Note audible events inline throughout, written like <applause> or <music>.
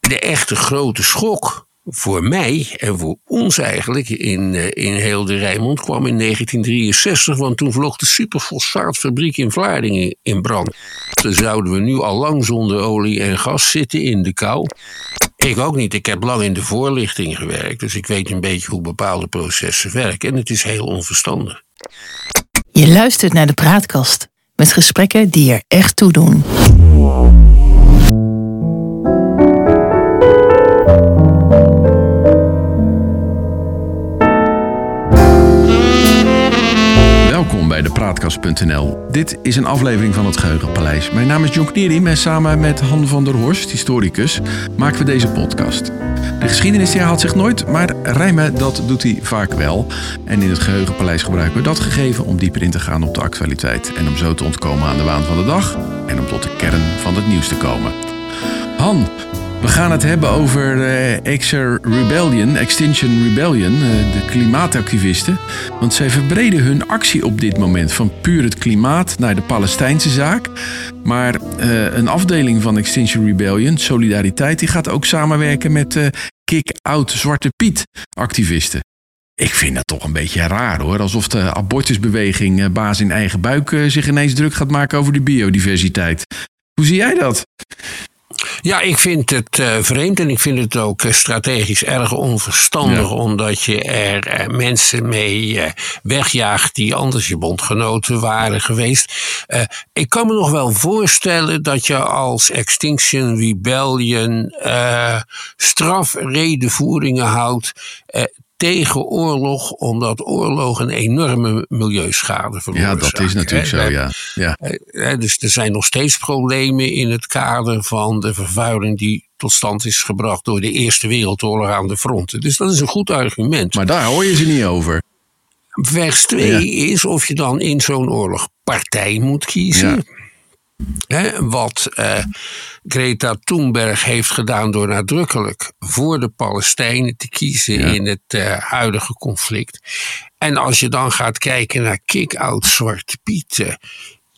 De echte grote schok voor mij en voor ons eigenlijk in, eh, in heel de Rijnmond kwam in 1963, want toen vloog de superfosfaatfabriek in Vlaardingen in brand. Dan zouden we nu al lang zonder olie en gas zitten in de kou. Ik ook niet. Ik heb lang in de voorlichting gewerkt, dus ik weet een beetje hoe bepaalde processen werken en het is heel onverstandig. Je luistert naar de praatkast met gesprekken die er echt toe doen. Dit is een aflevering van het Geheugenpaleis. Mijn naam is John Knierim en samen met Han van der Horst, historicus, maken we deze podcast. De geschiedenis die haalt zich nooit, maar rijmen dat doet hij vaak wel. En in het Geheugenpaleis gebruiken we dat gegeven om dieper in te gaan op de actualiteit. En om zo te ontkomen aan de waan van de dag en om tot de kern van het nieuws te komen. Han, we gaan het hebben over uh, Exer Rebellion, Extinction Rebellion, uh, de klimaatactivisten. Want zij verbreden hun actie op dit moment van puur het klimaat naar de Palestijnse zaak. Maar uh, een afdeling van Extinction Rebellion, Solidariteit, die gaat ook samenwerken met Kick-Out Zwarte Piet activisten. Ik vind dat toch een beetje raar hoor. Alsof de abortusbeweging baas in eigen buik zich ineens druk gaat maken over de biodiversiteit. Hoe zie jij dat? Ja, ik vind het uh, vreemd en ik vind het ook uh, strategisch erg onverstandig, ja. omdat je er uh, mensen mee wegjaagt die anders je bondgenoten waren geweest. ik kan me nog wel voorstellen dat je als Extinction Rebellion strafredenvoeringen houdt tegen oorlog, omdat oorlog een enorme milieuschade veroorzaakt. Ja, dat is natuurlijk zo, ja. ja. Dus er zijn nog steeds problemen in het kader van de vervuiling die tot stand is gebracht door de Eerste Wereldoorlog aan de fronten. Dus dat is een goed argument. Maar daar hoor je ze niet over. Vers 2 ja. is of je dan in zo'n oorlog partij moet kiezen. Ja. He, wat uh, Greta Thunberg heeft gedaan door nadrukkelijk voor de Palestijnen te kiezen ja. in het uh, huidige conflict. En als je dan gaat kijken naar kick-out Zwarte Piet.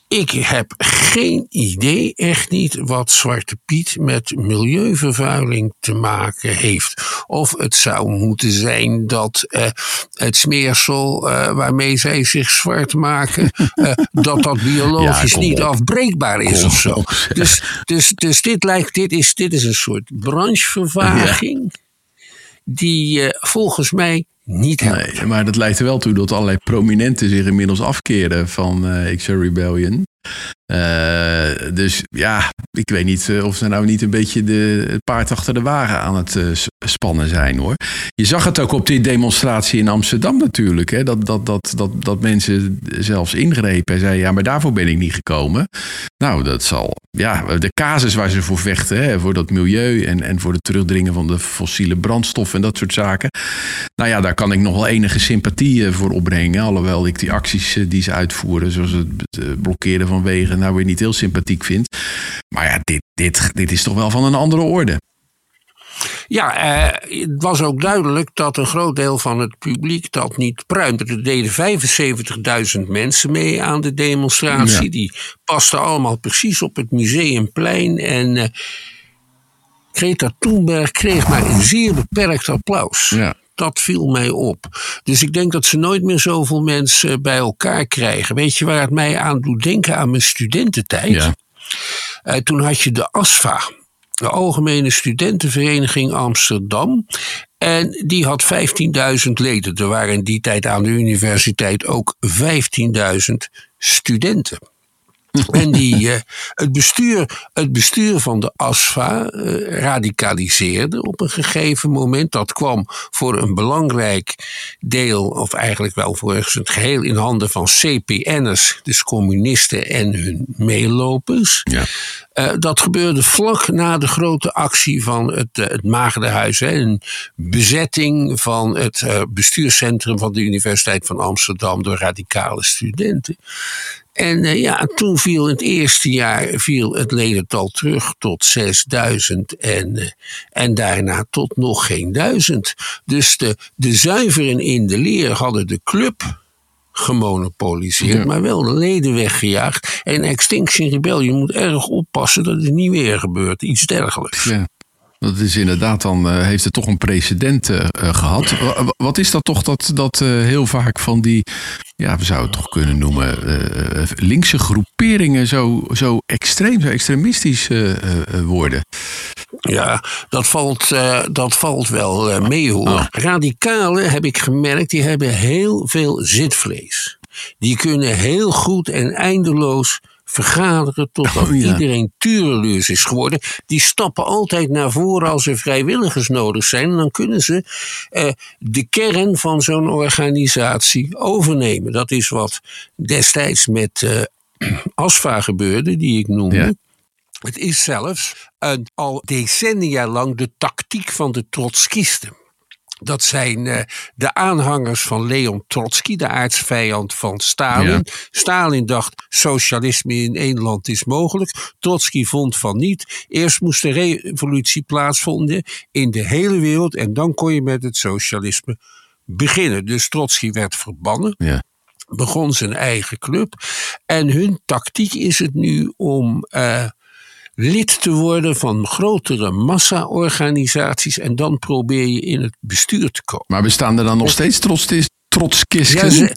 Ik heb geen idee, echt niet, wat Zwarte Piet met milieuvervuiling te maken heeft. Of het zou moeten zijn dat uh, het smeersel uh, waarmee zij zich zwart maken, uh, <laughs> dat dat biologisch ja, niet afbreekbaar is kom of zo. Op, dus, dus, dus dit lijkt, dit is, dit is een soort branchevervaging. Ja. Die volgens mij niet. Nee, maar dat leidt er wel toe dat allerlei prominenten zich inmiddels afkeren van uh, Rebellion. Uh, dus ja, ik weet niet uh, of ze nou niet een beetje de, paard achter de wagen aan het uh, spannen zijn hoor. Je zag het ook op die demonstratie in Amsterdam natuurlijk. Hè, dat, dat, dat, dat, dat mensen zelfs ingrepen en zeiden: ja, maar daarvoor ben ik niet gekomen. Nou, dat zal. Ja, de casus waar ze voor vechten, hè, voor dat milieu en, en voor het terugdringen van de fossiele brandstoffen en dat soort zaken. Nou ja, daar kan ik nog wel enige sympathie voor opbrengen. Alhoewel ik die acties die ze uitvoeren, zoals het blokkeren van wegen nou weer niet heel sympathiek vind. Maar ja, dit, dit, dit is toch wel van een andere orde. Ja, eh, het was ook duidelijk dat een groot deel van het publiek dat niet pruimde. Er deden 75.000 mensen mee aan de demonstratie. Ja. Die pasten allemaal precies op het museumplein. En uh, Greta Thunberg kreeg maar een zeer beperkt applaus. Ja. Dat viel mij op. Dus ik denk dat ze nooit meer zoveel mensen bij elkaar krijgen. Weet je waar het mij aan doet denken aan mijn studententijd? Ja. Uh, toen had je de ASFA, de Algemene Studentenvereniging Amsterdam. En die had 15.000 leden. Er waren in die tijd aan de universiteit ook 15.000 studenten. <laughs> En die, uh, het, bestuur, het bestuur van de ASFA uh, radicaliseerde op een gegeven moment. Dat kwam voor een belangrijk deel, of eigenlijk wel voor het geheel, in handen van CPN'ers, dus communisten en hun meelopers. Ja. Uh, dat gebeurde vlak na de grote actie van het, het Maagdenhuis. Hè, een bezetting van het bestuurscentrum van de Universiteit van Amsterdam door radicale studenten. En uh, ja, toen viel in het eerste jaar viel het ledental terug tot 6000 en, uh, en daarna tot nog geen duizend. Dus de, de zuiveren in de leer hadden de club gemonopoliseerd, ja. maar wel de leden weggejaagd. En Extinction Rebellion moet erg oppassen dat het niet weer gebeurt, iets dergelijks. Ja. Dat is inderdaad, dan uh, heeft het toch een precedent uh, gehad. Wat is dat toch dat, dat heel vaak van die, ja, we zouden het toch kunnen noemen, linkse groeperingen zo, zo extreem, zo extremistisch worden? Ja, dat valt, dat valt wel mee hoor. Oh. Radicalen heb ik gemerkt, die hebben heel veel zitvlees. Die kunnen heel goed en eindeloos vergaderen totdat oh, iedereen tureluurs is geworden. Die stappen altijd naar voren als er vrijwilligers nodig zijn. En dan kunnen ze eh, de kern van zo'n organisatie overnemen. Dat is wat destijds met uh, <clears throat> ASFA gebeurde, die ik noemde. Het is zelfs een, al decennia lang de tactiek van de trotskisten. Dat zijn uh, de aanhangers van Leon Trotsky, de aardsvijand van Stalin. Stalin dacht: socialisme in één land is mogelijk. Trotsky vond van niet. Eerst moest de revolutie plaatsvinden in de hele wereld en dan kon je met het socialisme beginnen. Dus Trotsky werd verbannen. Ja. Begon zijn eigen club. En hun tactiek is het nu om uh, lid te worden van grotere massa-organisaties en dan probeer je in het bestuur te komen. Maar bestaan er dan nog steeds trotskisten? Ja,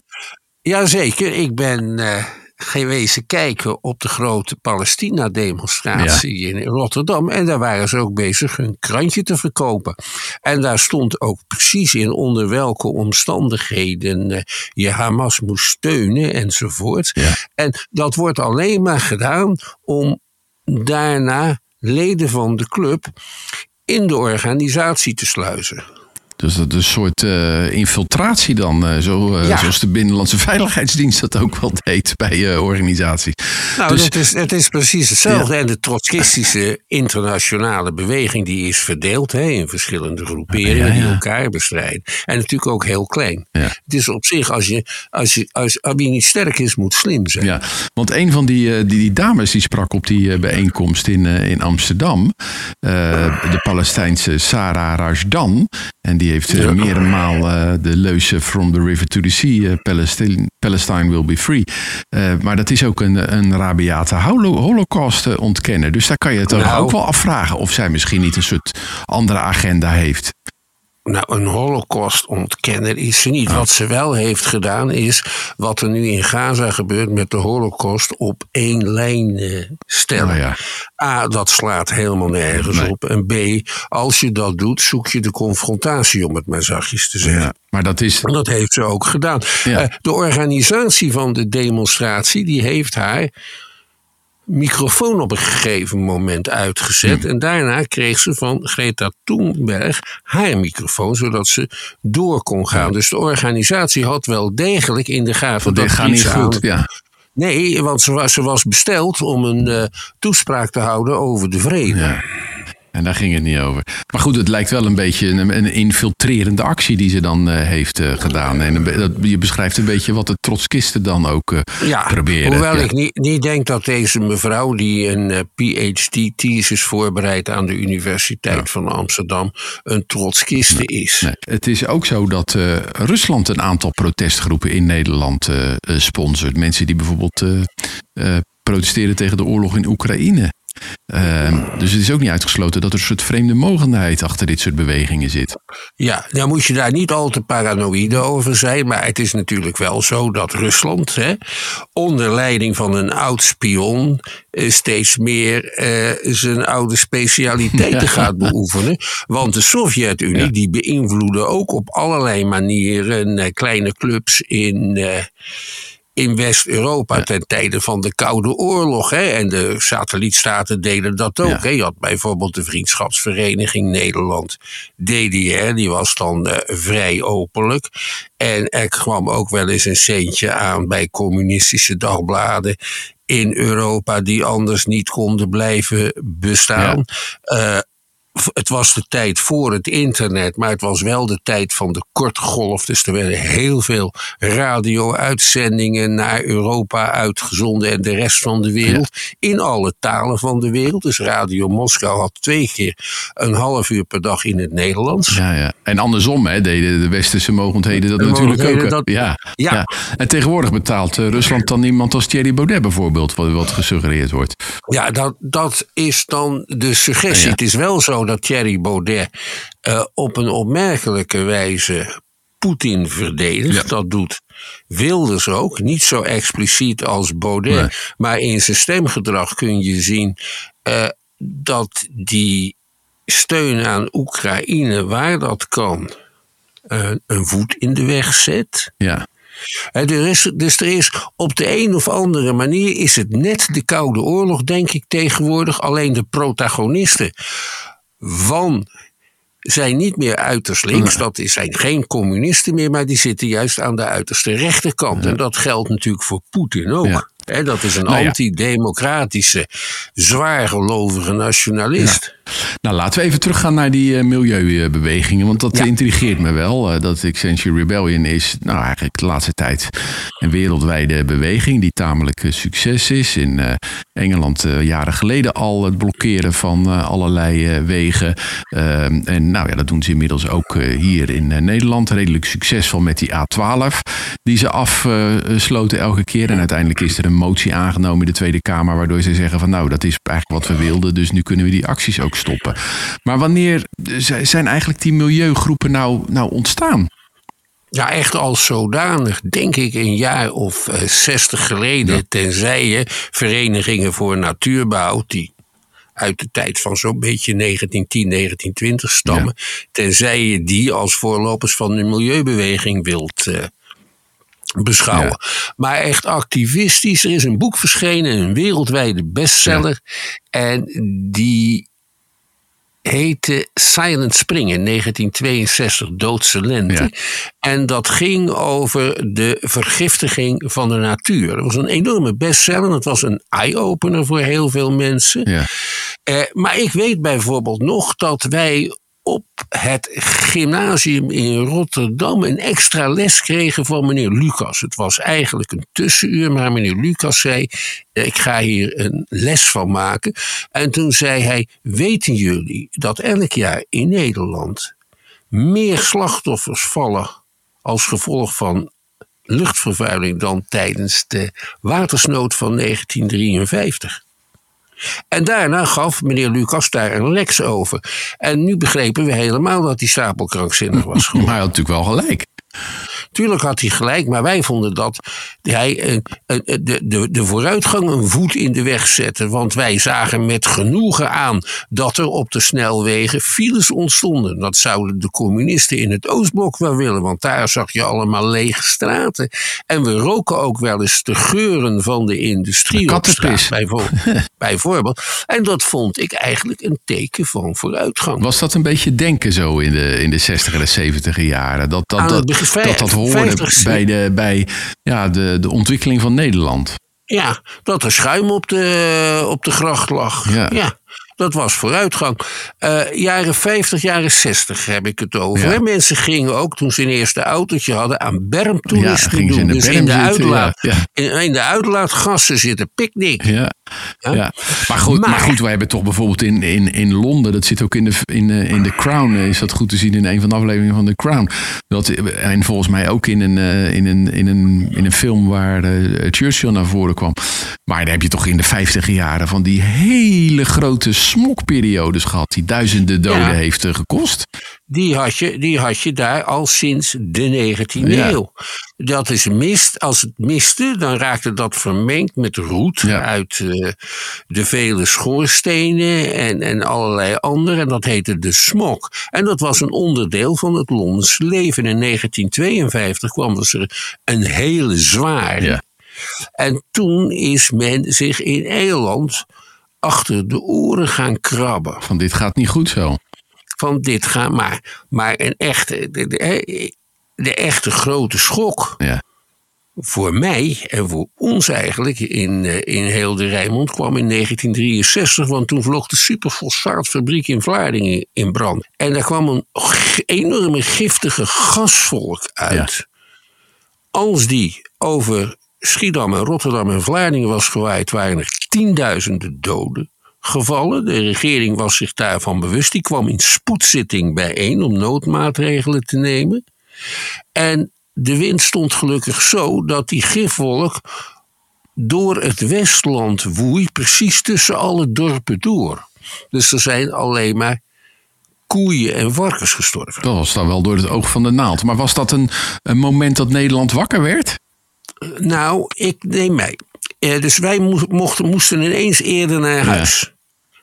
Jazeker, ik ben uh, geweest kijken op de grote Palestina-demonstratie in Rotterdam. En daar waren ze ook bezig hun krantje te verkopen. En daar stond ook precies in onder welke omstandigheden uh, je Hamas moest steunen enzovoort. Ja. En dat wordt alleen maar gedaan om daarna leden van de club in de organisatie te sluizen. Dus dat is een soort uh, infiltratie dan, uh, zo, uh, ja. zoals de Binnenlandse <laughs> Veiligheidsdienst dat ook wel deed bij organisaties. Nou, dus, het, is, het is precies hetzelfde. Ja. En de trotskistische internationale beweging die is verdeeld hè, in verschillende groeperingen ja, die elkaar bestrijden. En natuurlijk ook heel klein. Het is op zich, als je, als je, als, je niet sterk is, moet slim zijn. Ja, want een van die, die, die dames die sprak op die bijeenkomst in, in Amsterdam, de Palestijnse Sarah Rajdan, en die heeft uh, meermaal uh, de leuze From the River to the Sea, uh, Palestine, Palestine will be free. maar dat is ook een, een rabiate holocaust ontkennen. Dus daar kan je het nou, ook wel afvragen of zij misschien niet een soort andere agenda heeft. Nou, een holocaust-ontkenner is ze niet. Oh. Wat ze wel heeft gedaan is wat er nu in Gaza gebeurt met de holocaust op één lijn eh, stellen. Oh ja. A, dat slaat helemaal nergens op. En B, als je dat doet, zoek je de confrontatie, om het maar zachtjes te zeggen. Ja, maar dat is. Dat heeft ze ook gedaan. Ja. Uh, de organisatie van de demonstratie, die heeft haar microfoon op een gegeven moment uitgezet. En daarna kreeg ze van Greta Thunberg haar microfoon, zodat ze door kon gaan. Dus de organisatie had wel degelijk in de gaten dat, dat gaat niet goed. Ja. Nee, want ze was, ze was besteld om een uh, toespraak te houden over de vrede. Ja. En daar ging het niet over. Maar goed, het lijkt wel een beetje een, een infiltrerende actie die ze dan uh, heeft uh, gedaan. En dat, je beschrijft een beetje wat de trotskisten dan ook uh, ja, proberen. Hoewel ja. ik niet, niet denk dat deze mevrouw die een PhD-thesis voorbereidt aan de Universiteit ja. van Amsterdam een trotskiste nee, is. Nee. Het is ook zo dat Rusland een aantal protestgroepen in Nederland sponsort. Mensen die bijvoorbeeld protesteren tegen de oorlog in Oekraïne. Uh, dus het is ook niet uitgesloten dat er een soort vreemde mogendheid achter dit soort bewegingen zit. Ja, dan moet je daar niet al te paranoïde over zijn. Maar het is natuurlijk wel zo dat Rusland, hè, onder leiding van een oud spion, eh, steeds meer uh, zijn oude specialiteiten ja. <laughs> gaat beoefenen. Want de Sovjet-Unie, ja. die beïnvloedde ook op allerlei manieren uh, kleine clubs in in West-Europa ja. ten tijde van de Koude Oorlog. Hè? En de satellietstaten deden dat ook. Ja. Hè? Je had bijvoorbeeld de Vriendschapsvereniging Nederland, DDR, die was dan uh, vrij openlijk. En er kwam ook wel eens een centje aan bij communistische dagbladen in Europa die anders niet konden blijven bestaan. Ja. Uh, het was de tijd voor het internet, maar het was wel de tijd van de korte golf. Dus er werden heel veel radio-uitzendingen naar Europa uitgezonden en de rest van de wereld. In alle talen van de wereld. Dus Radio Moskou had twee keer een half uur per dag in het Nederlands. Ja, ja. En andersom hè, deden de westerse mogendheden dat de natuurlijk ook. Dat, ja, ja. ja, En tegenwoordig betaalt uh, Rusland dan iemand als Thierry Baudet bijvoorbeeld, wat, wat gesuggereerd wordt. Ja, dat, dat is dan de suggestie. Het is wel zo dat Thierry Baudet uh, op een opmerkelijke wijze Poetin verdedigt. Dat doet Wilders ook. Niet zo expliciet als Baudet. Maar in zijn stemgedrag kun je zien uh, dat die steun aan Oekraïne, waar dat kan, uh, een voet in de weg zet. Ja. Er is, dus er is op de een of andere manier is het net de Koude Oorlog, denk ik tegenwoordig. Alleen de protagonisten van zijn niet meer uiterst links. Dat zijn geen communisten meer, maar die zitten juist aan de uiterste rechterkant. En dat geldt natuurlijk voor Poetin ook. dat is een nou antidemocratische, zwaargelovige nationalist. Nou, laten we even teruggaan naar die uh, milieubewegingen. Want dat intrigeert me wel. Uh, dat Extinction Rebellion is, nou eigenlijk de laatste tijd een wereldwijde beweging. Die tamelijk uh, succes is. In Engeland jaren geleden al het blokkeren van allerlei wegen. Ehm, en nou ja, dat doen ze inmiddels ook hier in Nederland. Redelijk succesvol met die A12. Die ze afsloten elke keer. En uiteindelijk is er een motie aangenomen in de Tweede Kamer. Waardoor ze zeggen van nou, dat is eigenlijk wat we wilden. Dus nu kunnen we die acties ook stoppen. Maar wanneer zijn eigenlijk die milieugroepen nou, nou ontstaan? Ja, echt als zodanig, denk ik, een jaar of uh, zestig geleden. Tenzij je verenigingen voor natuurbouw, die uit de tijd van zo'n beetje 1910, 1920 stammen. Tenzij je die als voorlopers van de milieubeweging wilt uh, beschouwen. Maar echt activistisch. Er is een boek verschenen, een wereldwijde bestseller. En die heette Silent Spring in 1962, Doodse Lente. En dat ging over de vergiftiging van de natuur. Dat was een enorme bestseller. Het was een eye-opener voor heel veel mensen. Ja. Eh, maar ik weet bijvoorbeeld nog dat wij op het gymnasium in Rotterdam een extra les kregen van meneer Lucas. Het was eigenlijk een tussenuur, maar meneer Lucas zei: Ik ga hier een les van maken. En toen zei hij: Weten jullie dat elk jaar in Nederland meer slachtoffers vallen als gevolg van luchtvervuiling dan tijdens de watersnood van 1953? En daarna gaf meneer Lucas daar een lex over. En nu begrepen we helemaal dat hij stapelkrankzinnig was. <laughs> maar hij had natuurlijk wel gelijk. Tuurlijk had hij gelijk, maar wij vonden dat hij eh, eh, eh, de, de, de vooruitgang een voet in de weg zette. Want wij zagen met genoegen aan dat er op de snelwegen files ontstonden. Dat zouden de communisten in het Oostblok wel willen, want daar zag je allemaal lege straten. En we roken ook wel eens de geuren van de industrie de op straat, bijvoorbeeld, <laughs> bijvoorbeeld. En dat vond ik eigenlijk een teken van vooruitgang. Was dat een beetje denken zo in de, in de 60 en de 70 jaren? Dat dat, dat, dat, dat bij, de, bij ja, de, de ontwikkeling van Nederland. Ja, dat er schuim op de, op de gracht lag. ja. Dat was vooruitgang. Uh, jaren 50, jaren 60 heb ik het over. Ja. Mensen gingen ook toen ze een eerste autootje hadden aan bermtoerisme ja, doen. In de dus in de, uitlaat, ja. in, in, de uitlaatgassen zitten picknick. Ja. Ja. Maar, goed, maar, goed, wij hebben toch bijvoorbeeld in, in, in Londen, dat zit ook in de, in, in de Crown, is dat goed te zien in een van de afleveringen van The Crown. Dat, en volgens mij ook in een, eh, in een, in een, in een film waar Churchill naar voren kwam. Maar dan heb je toch in de 50 jaren van die hele grote smokperiodes gehad, die duizenden doden heeft gekost. Die had, je, die had je daar al sinds de 19e eeuw. Dat is mist. Als het mistte, dan raakte dat vermengd met roet uit uh, de vele schoorstenen en, en allerlei andere. En dat heette de smok. En dat was een onderdeel van het Londense leven. In 1952 kwam er een hele zware. En toen is men zich in Nederland achter de oren gaan krabben. Van dit gaat niet goed zo. Van dit gaat maar. Maar een echte, de, de, de echte grote schok. Ja. Voor mij en voor ons eigenlijk in, eh, in heel de Rijnmond kwam in 1963, want toen vloog de superfosfaatfabriek in Vlaardingen in brand. En daar kwam een enorme giftige gasvolk uit. Als die over Schiedam en Rotterdam en Vlaardingen was gewaaid, waren er tienduizenden doden gevallen. De regering was zich daarvan bewust. Die kwam in spoedzitting bijeen om noodmaatregelen te nemen. En de wind stond gelukkig zo dat die gifwolk door het Westland woei, precies tussen alle dorpen door. Dus er zijn alleen maar koeien en varkens gestorven. Dat was dan wel door het oog van de naald. Maar was dat een, een moment dat Nederland wakker werd? Nou, ik neem mij. Eh, dus wij mochten, moesten ineens eerder naar huis.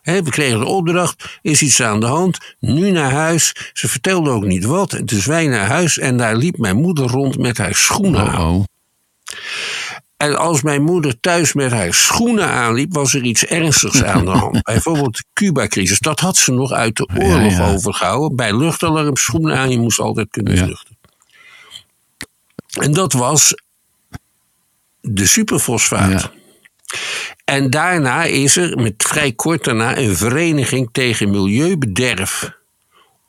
we kregen de opdracht, is iets aan de hand, nu naar huis. Ze vertelde ook niet wat, dus wij naar huis en daar liep mijn moeder rond met haar schoenen oh, aan. En als mijn moeder thuis met haar schoenen aanliep, was er iets ernstigs aan de hand. <laughs> Bijvoorbeeld de Cuba-crisis. Dat had ze nog uit de oorlog overgehouden. Bij luchtalarm, schoenen aan, je moest altijd kunnen vluchten. En dat was de superfosfaat. En daarna is er, met vrij kort daarna, een vereniging tegen milieubederf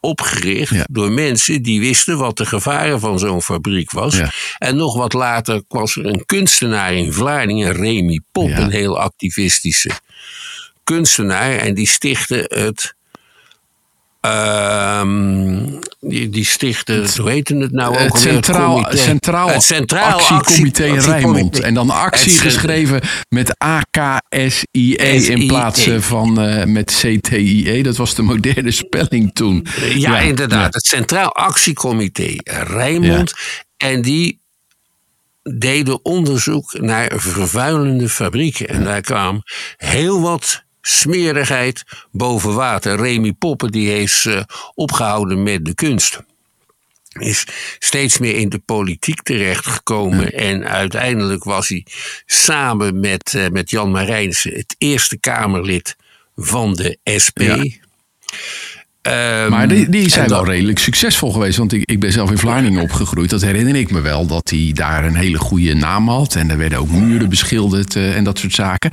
opgericht door mensen die wisten wat de gevaren van zo'n fabriek was. En nog wat later was er een kunstenaar in Vlaardingen, Remy Pop, een heel activistische kunstenaar. En die stichtte het Um, die, die stichten, hoe heet het nou ook? Het Centraal, het Centraal, het Centraal Actiecomité Rijnmond. En dan actie geschreven met A-K-S-I-E in plaats van uh, met C-T-I-E. Dat was de moderne spelling toen. Ja, ja inderdaad. Het Centraal Actiecomité Rijnmond. En die deden onderzoek naar vervuilende fabrieken. En daar kwam heel wat smerigheid boven water. Remy Poppen die is uh, opgehouden met de kunst. Is steeds meer in de politiek terechtgekomen. En uiteindelijk was hij samen met, uh, met Jan Marijnissen het eerste Kamerlid van de SP. Ja. Um, maar die, die zijn wel redelijk succesvol geweest. Want ik, ik ben zelf in Vlaardingen opgegroeid. Dat herinner ik me wel. Dat hij daar een hele goede naam had. En er werden ook muren beschilderd uh, en dat soort zaken.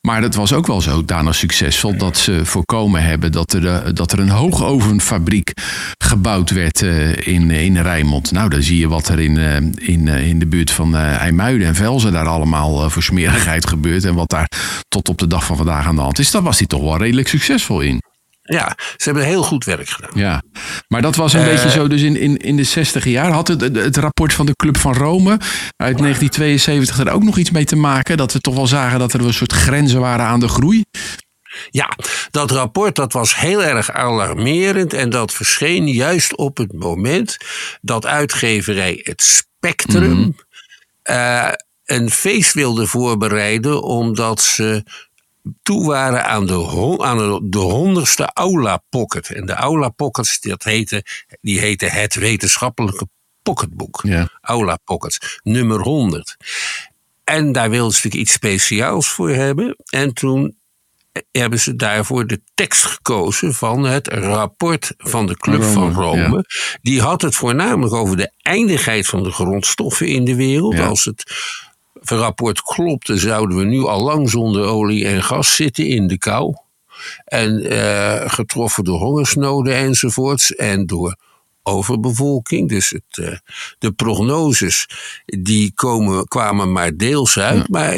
Maar het was ook wel zo daarna succesvol. Dat ze voorkomen hebben dat er, uh, dat er een hoogovenfabriek gebouwd werd uh, in, in Rijnmond. Nou, dan zie je wat er in, in, in de buurt van IJmuiden en Velzen daar allemaal voor smerigheid gebeurt. En wat daar tot op de dag van vandaag aan de hand is. Daar was hij toch wel redelijk succesvol in. Ja, ze hebben heel goed werk gedaan. Ja, maar dat was een uh, beetje zo dus in, in, in de 60 jaar. Had het, het rapport van de Club van Rome uit 1972 er ook nog iets mee te maken? Dat we toch wel zagen dat er een soort grenzen waren aan de groei? Ja, dat rapport dat was heel erg alarmerend en dat verscheen juist op het moment dat uitgeverij Het Spectrum mm -hmm. uh, een feest wilde voorbereiden omdat ze toe waren aan de, aan de, honderdste Aula Pocket. En de Aula Pockets, dat heette, die heette het wetenschappelijke pocketboek. Ja. Aula Pockets, nummer 100. En daar wilden ze natuurlijk iets speciaals voor hebben. En toen hebben ze daarvoor de tekst gekozen van het rapport van de Club van Rome. Die had het voornamelijk over de eindigheid van de grondstoffen in de wereld. Als het rapport klopte, zouden we nu al lang zonder olie en gas zitten in de kou. En uh, getroffen door hongersnoden enzovoorts. En door overbevolking. Dus het, uh, de prognoses die komen, kwamen maar deels uit. Maar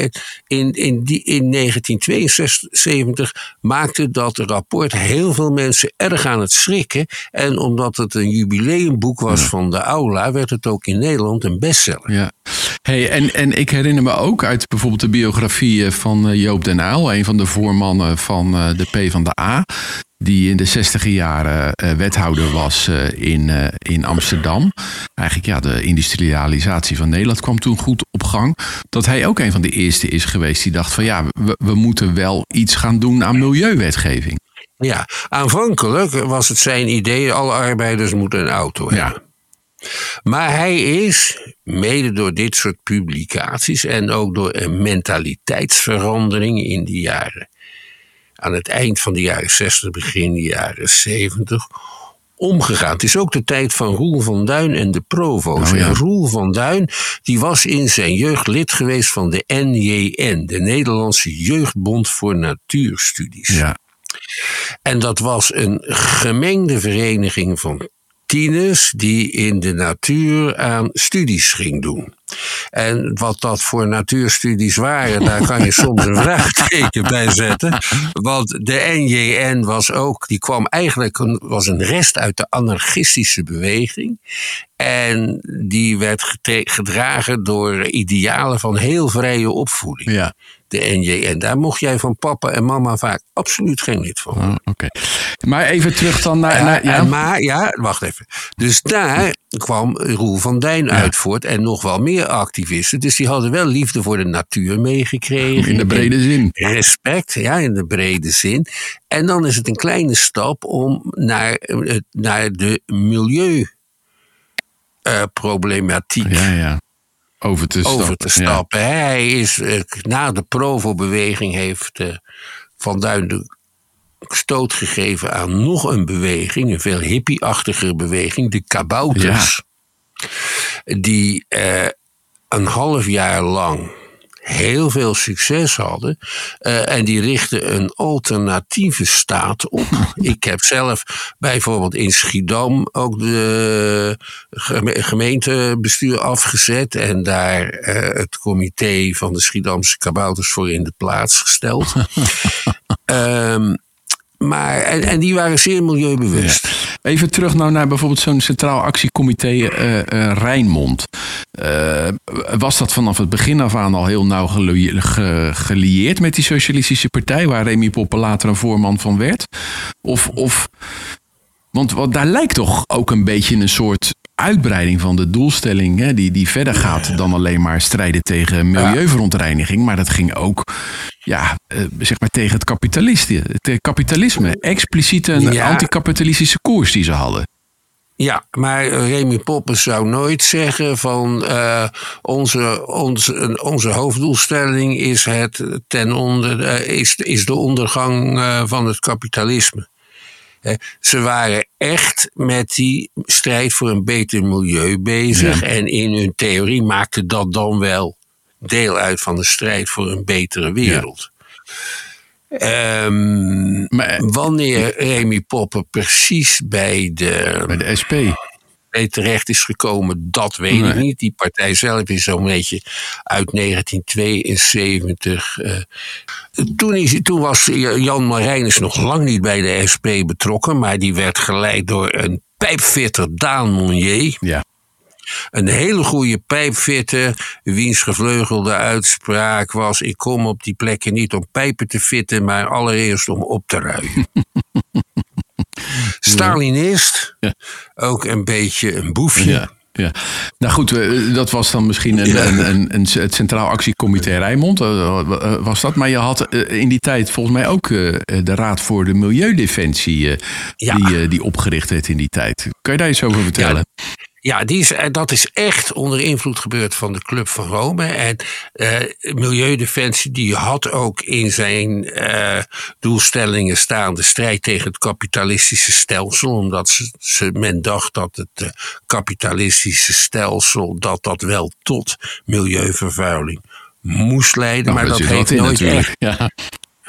in, in, die, in 1972 maakte dat rapport heel veel mensen erg aan het schrikken. En omdat het een jubileumboek was van de aula, werd het ook in Nederland een bestseller. Ja. Hey, en, en ik herinner me ook uit bijvoorbeeld de biografie van eh, Joop den Uyl, een van de voormannen van eh, de P van de A die in de 60 jaren uh, wethouder was uh, in, uh, in Amsterdam. Eigenlijk ja, de industrialisatie van Nederland kwam toen goed op gang. Dat hij ook een van de eerste is geweest die dacht van ja, we, we moeten wel iets gaan doen aan milieuwetgeving. Ja, aanvankelijk was het zijn idee, alle arbeiders moeten een auto hebben. Ja. Maar hij is, mede door dit soort publicaties en ook door een mentaliteitsverandering in die jaren aan het eind van de jaren 60, begin de jaren 70 omgegaan. Het is ook de tijd van Roel van Duin en de provo's. Oh, En Roel van Duin die was in zijn jeugd lid geweest van de NJN, de Nederlandse Jeugdbond voor Natuurstudies. Ja. En dat was een gemengde vereniging van tieners die in de natuur aan studies ging doen. En wat dat voor natuurstudies waren, daar kan je soms een <laughs> vraagteken bij zetten. Want de NJN was ook, die kwam eigenlijk, een, was een rest uit de anarchistische beweging. En die werd gedragen door idealen van heel vrije opvoeding. Ja de NJN. Daar mocht jij van papa en mama vaak absoluut geen lid van. Oh, Oké. Maar even terug dan naar. naar ja. maar ja, wacht even. Dus daar kwam Roel van Dijn ja. uit voort en nog wel meer activisten. Dus die hadden wel liefde voor de natuur meegekregen. In de brede zin. Respect, ja, in de brede zin. En dan is het een kleine stap om naar, naar de milieuproblematiek. Uh, ja, ja over te over stappen. Te stappen. Hij is uh, na de Provo-beweging heeft uh, Van Duin de stoot gegeven aan nog een beweging, een veel hippie-achtige beweging, de Kabouters. Ja. Die een half jaar lang heel veel succes hadden. Uh, en die richten een alternatieve staat op. <laughs> Ik heb zelf bijvoorbeeld in Schiedam ook de gemeentebestuur afgezet. En daar uh, het comité van de Schiedamse kabouters voor in de plaats gesteld. um, <laughs> maar, en, en die waren zeer milieubewust. Even terug nou naar bijvoorbeeld zo'n Centraal Actiecomité uh, uh, Rijnmond. Uh, was dat vanaf het begin af aan al heel nauw gelieerd met die Socialistische Partij, waar Remy Poppen later een voorman van werd? Of, of want, want daar lijkt toch ook een beetje een soort uitbreiding van de doelstelling, hè, die, die verder gaat dan alleen maar strijden tegen milieuverontreiniging. Maar dat ging ook ja, uh, zeg maar tegen het kapitalisme. Het kapitalisme. Expliciet een ja. anticapitalistische koers die ze hadden. Ja, maar Remy Poppens zou nooit zeggen van uh, onze, onze, onze hoofddoelstelling is, het ten onder, uh, is, is de ondergang uh, van het kapitalisme. Ze waren echt met die strijd voor een beter milieu bezig. Ja. En in hun theorie maakte dat dan wel deel uit van de strijd voor een betere wereld. Ja. Um, maar, wanneer Remy Popper precies bij de, bij de SP terecht is gekomen, dat weet nee. ik niet. Die partij zelf is zo'n beetje uit 1972. Uh, toen, is, toen was Jan Marijnus nog lang niet bij de SP betrokken, maar die werd geleid door een pijpfitter Daan Monnier. Ja. Een hele goede pijpfitter, wiens gevleugelde uitspraak was: Ik kom op die plekken niet om pijpen te fitten, maar allereerst om op te ruien. <laughs> <laughs> Stalinist, ja. ook een beetje een boefje. Ja. Ja, nou goed, dat was dan misschien een, ja. een, een, een, het Centraal Actiecomité Rijnmond, was dat. Maar je had in die tijd volgens mij ook de Raad voor de Milieudefensie, ja. die, die opgericht werd in die tijd. Kan je daar iets over vertellen? Ja. Ja, die is, dat is echt onder invloed gebeurd van de Club van Rome. En uh, Milieudefensie die had ook in zijn uh, doelstellingen staan de strijd tegen het kapitalistische stelsel. Omdat ze, ze, men dacht dat het kapitalistische stelsel dat dat wel tot milieuvervuiling moest leiden. Nou, maar dat heeft nooit echt. Ja.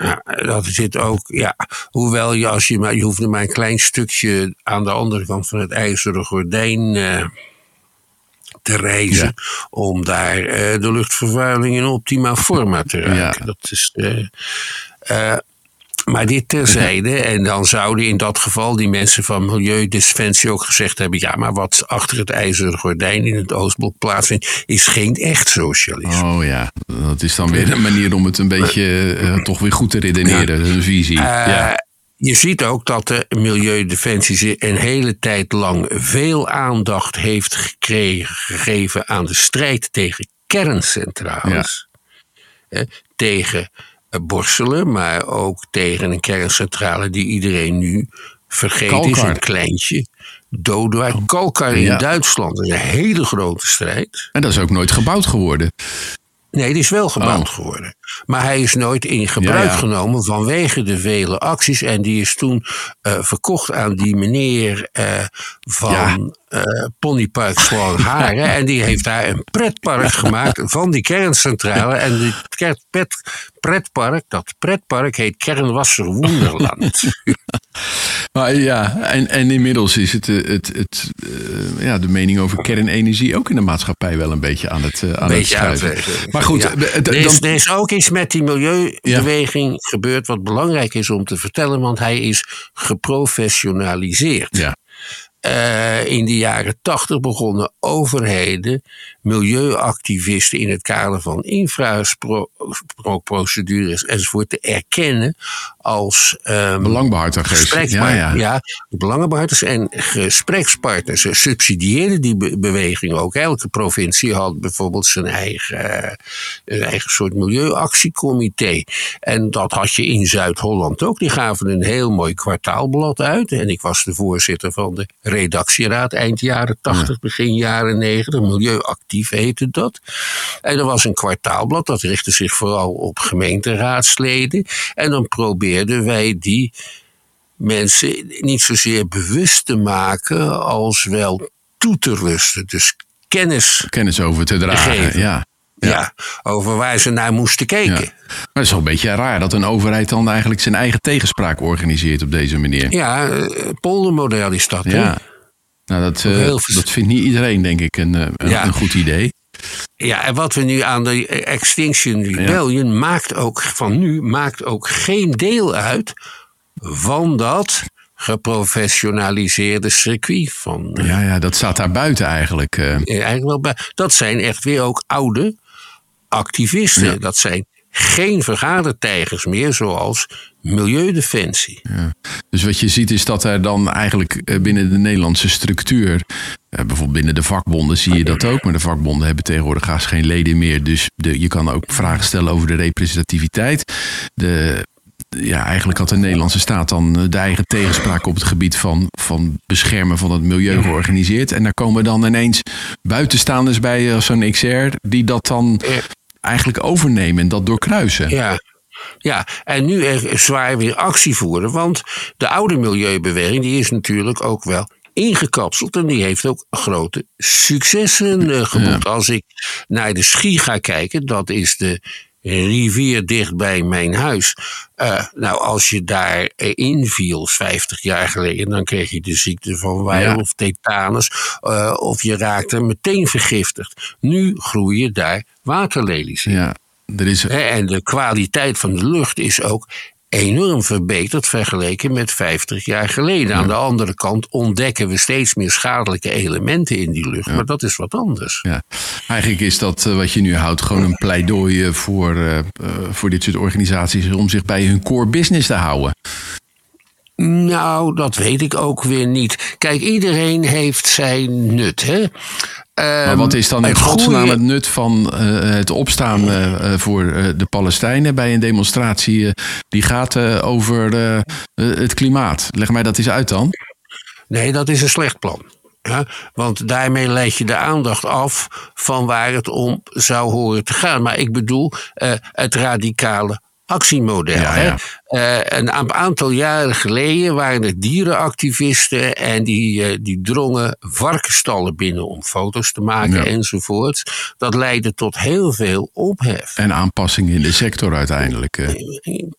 Ja, dat zit ook, ja. Hoewel je, als je maar, je hoeft maar een klein stukje aan de andere kant van het ijzeren gordijn uh, te reizen. Ja. om daar uh, de luchtvervuiling in optima forma te ruiken. Ja. Dat is. Uh, maar dit terzijde. En dan zouden in dat geval die mensen van Milieudefensie ook gezegd hebben: ja, maar wat achter het ijzeren gordijn in het Oostblok plaatsvindt, is geen echt socialisme. Oh ja, dat is dan weer een manier om het een beetje uh, <laughs> toch weer goed te redeneren, ja. een visie. Uh, ja. Je ziet ook dat de Milieudefensie een hele tijd lang veel aandacht heeft gekregen, gegeven aan de strijd tegen kerncentrales. Ja. tegen borstelen, maar ook tegen een kerncentrale die iedereen nu vergeet Kalkar. is, een kleintje. Doodwaard. Oh. Kalkar in ja. Duitsland, een hele grote strijd. En dat is ook nooit gebouwd geworden. Nee, die is wel gebouwd oh. geworden. Maar hij is nooit in gebruik ja, ja. genomen vanwege de vele acties. En die is toen uh, verkocht aan die meneer uh, van ja. uh, Ponypark <laughs> Haren. en die heeft daar een pretpark <laughs> gemaakt van die kerncentrale. En die pret, pretpark, dat pretpark heet Kernwasser Wonderland. <laughs> Maar ja, en, en inmiddels is het, het, het, uh, ja, de mening over kernenergie ook in de maatschappij wel een beetje aan het, uh, aan beetje het schuiven. Maar goed, ja. er, is, er, is, ook iets met die milieubeweging ja. gebeurd wat belangrijk is om te vertellen, want hij is geprofessionaliseerd. Ja. Uh, in de jaren tachtig begonnen overheden milieuactivisten in het kader van infrasprookprocedures enzovoort te erkennen als um, belangbehartigers. Ja, ja. ja, belangenbehartigers en gesprekspartners. Ze subsidieerden die be beweging ook. Elke provincie had bijvoorbeeld zijn eigen, een eigen soort milieuactiecomité. En dat had je in Zuid-Holland ook. Die gaven een heel mooi kwartaalblad uit. En ik was de voorzitter van de redactieraad eind jaren 80, begin jaren 90. Milieuactief heette dat. En er was een kwartaalblad, dat richtte zich vooral op gemeenteraadsleden. En dan probeerden wij die mensen niet zozeer bewust te maken als wel toe te rusten. Dus kennis, kennis over te dragen. Ja. Ja. ja. over waar ze naar moesten kijken. Maar het is wel een beetje raar dat een overheid dan eigenlijk zijn eigen tegenspraak organiseert op deze manier. Ja, uh, poldermodel is dat. Ja. Nou, dat, uh, dat vindt niet iedereen, denk ik, een, een, een goed idee. Ja, en wat we nu aan de Extinction Rebellion maakt ook van nu maakt ook geen deel uit van dat geprofessionaliseerde circuit. Van, ja, ja, dat staat daar buiten eigenlijk. Uh. eigenlijk wel bij. Dat zijn echt weer ook oude activisten. Dat zijn geen vergadertijgers meer, zoals Milieudefensie. Ja. Dus wat je ziet is dat er dan eigenlijk eh, binnen de Nederlandse structuur, eh, bijvoorbeeld binnen de vakbonden zie je dat ook, maar de vakbonden hebben tegenwoordig haast geen leden meer. Dus de, je kan ook vragen stellen over de representativiteit. De, ja, eigenlijk had de Nederlandse staat dan de eigen tegenspraak op het gebied van, van beschermen van het milieu georganiseerd. En daar komen dan ineens buitenstaanders bij, als zo'n XR, die dat dan eigenlijk overnemen en dat doorkruisen. Ja, ja, en nu er zwaar weer actie voeren. Want de oude milieubeweging die is natuurlijk ook wel ingekapseld. En die heeft ook grote successen uh, geboekt. Als ik naar de Schie ga kijken, dat is de rivier dicht bij mijn huis. Uh, nou, als je daar inviel 50 jaar geleden, dan kreeg je de ziekte van Weil ja. of tetanus. Uh, of je raakte meteen vergiftigd. Nu groeien daar waterlelies in. Ja. Er is... En de kwaliteit van de lucht is ook enorm verbeterd vergeleken met 50 jaar geleden. Aan de andere kant ontdekken we steeds meer schadelijke elementen in die lucht, maar dat is wat anders. Ja. Eigenlijk is dat uh, wat je nu houdt gewoon een pleidooi voor, uh, uh, voor dit soort organisaties om zich bij hun core business te houden. Nou, dat weet ik ook weer niet. Kijk, iedereen heeft zijn nut. Hè? Maar wat is dan in godsnaam het nut van uh, het opstaan uh, voor de Palestijnen bij een demonstratie die gaat over het klimaat? Leg mij dat eens uit dan. Nee, dat is een slecht plan. Want daarmee leid je de aandacht af van waar het om zou horen te gaan. Maar ik bedoel het radicale actiemodel. Ja, Uh, een aantal jaren geleden waren er dierenactivisten en die, uh, die drongen varkenstallen binnen om foto's te maken ja. enzovoort. Dat leidde tot heel veel ophef. En aanpassingen in de sector uiteindelijk. Uh.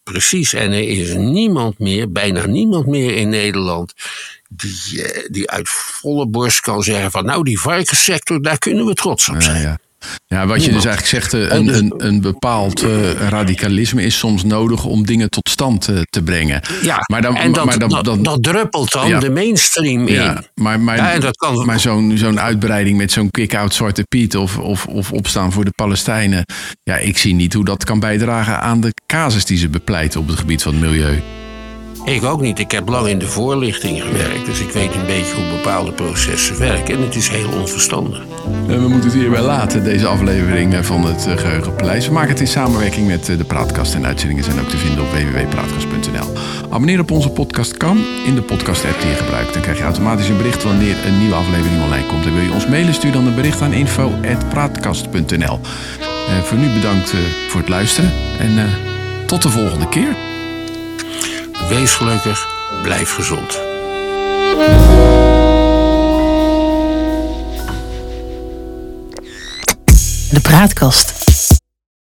Precies, en er is niemand meer, bijna niemand meer in Nederland die, die uit volle borst kan zeggen van nou die varkenssector, daar kunnen we trots op zijn. Ja, ja, wat je dus eigenlijk zegt, eh, een, een, een bepaald uh, radicalisme is soms nodig om dingen tot stand uh, te brengen. Ja, maar dan, en dat, maar dan, dat, dan, dat druppelt dan ja, de mainstream in. Ja, maar maar, ja, dat kan, maar zo'n zo'n uitbreiding met zo'n kick-out Zwarte Piet of, of, of opstaan voor de Palestijnen. Ja, ik zie niet hoe dat kan bijdragen aan de casus die ze bepleiten op het gebied van het milieu. Ik ook niet. Ik heb lang in de voorlichting gewerkt, dus ik weet een beetje hoe bepaalde processen werken. En het is heel onverstandig. We moeten het hierbij laten, deze aflevering van het eh, Geheugenpaleis. We maken het in samenwerking met eh, de Praatkast. En uitzendingen zijn ook te vinden op www.praatkast.nl. Abonneer op onze podcast kan in de podcast-app die je gebruikt. Dan krijg je automatisch een bericht wanneer een nieuwe aflevering online komt. En wil je ons mailen, stuur dan een bericht aan info.praatkast.nl. Uh, voor nu bedankt voor het luisteren en tot de volgende keer. Wees gelukkig, blijf gezond. De praatkast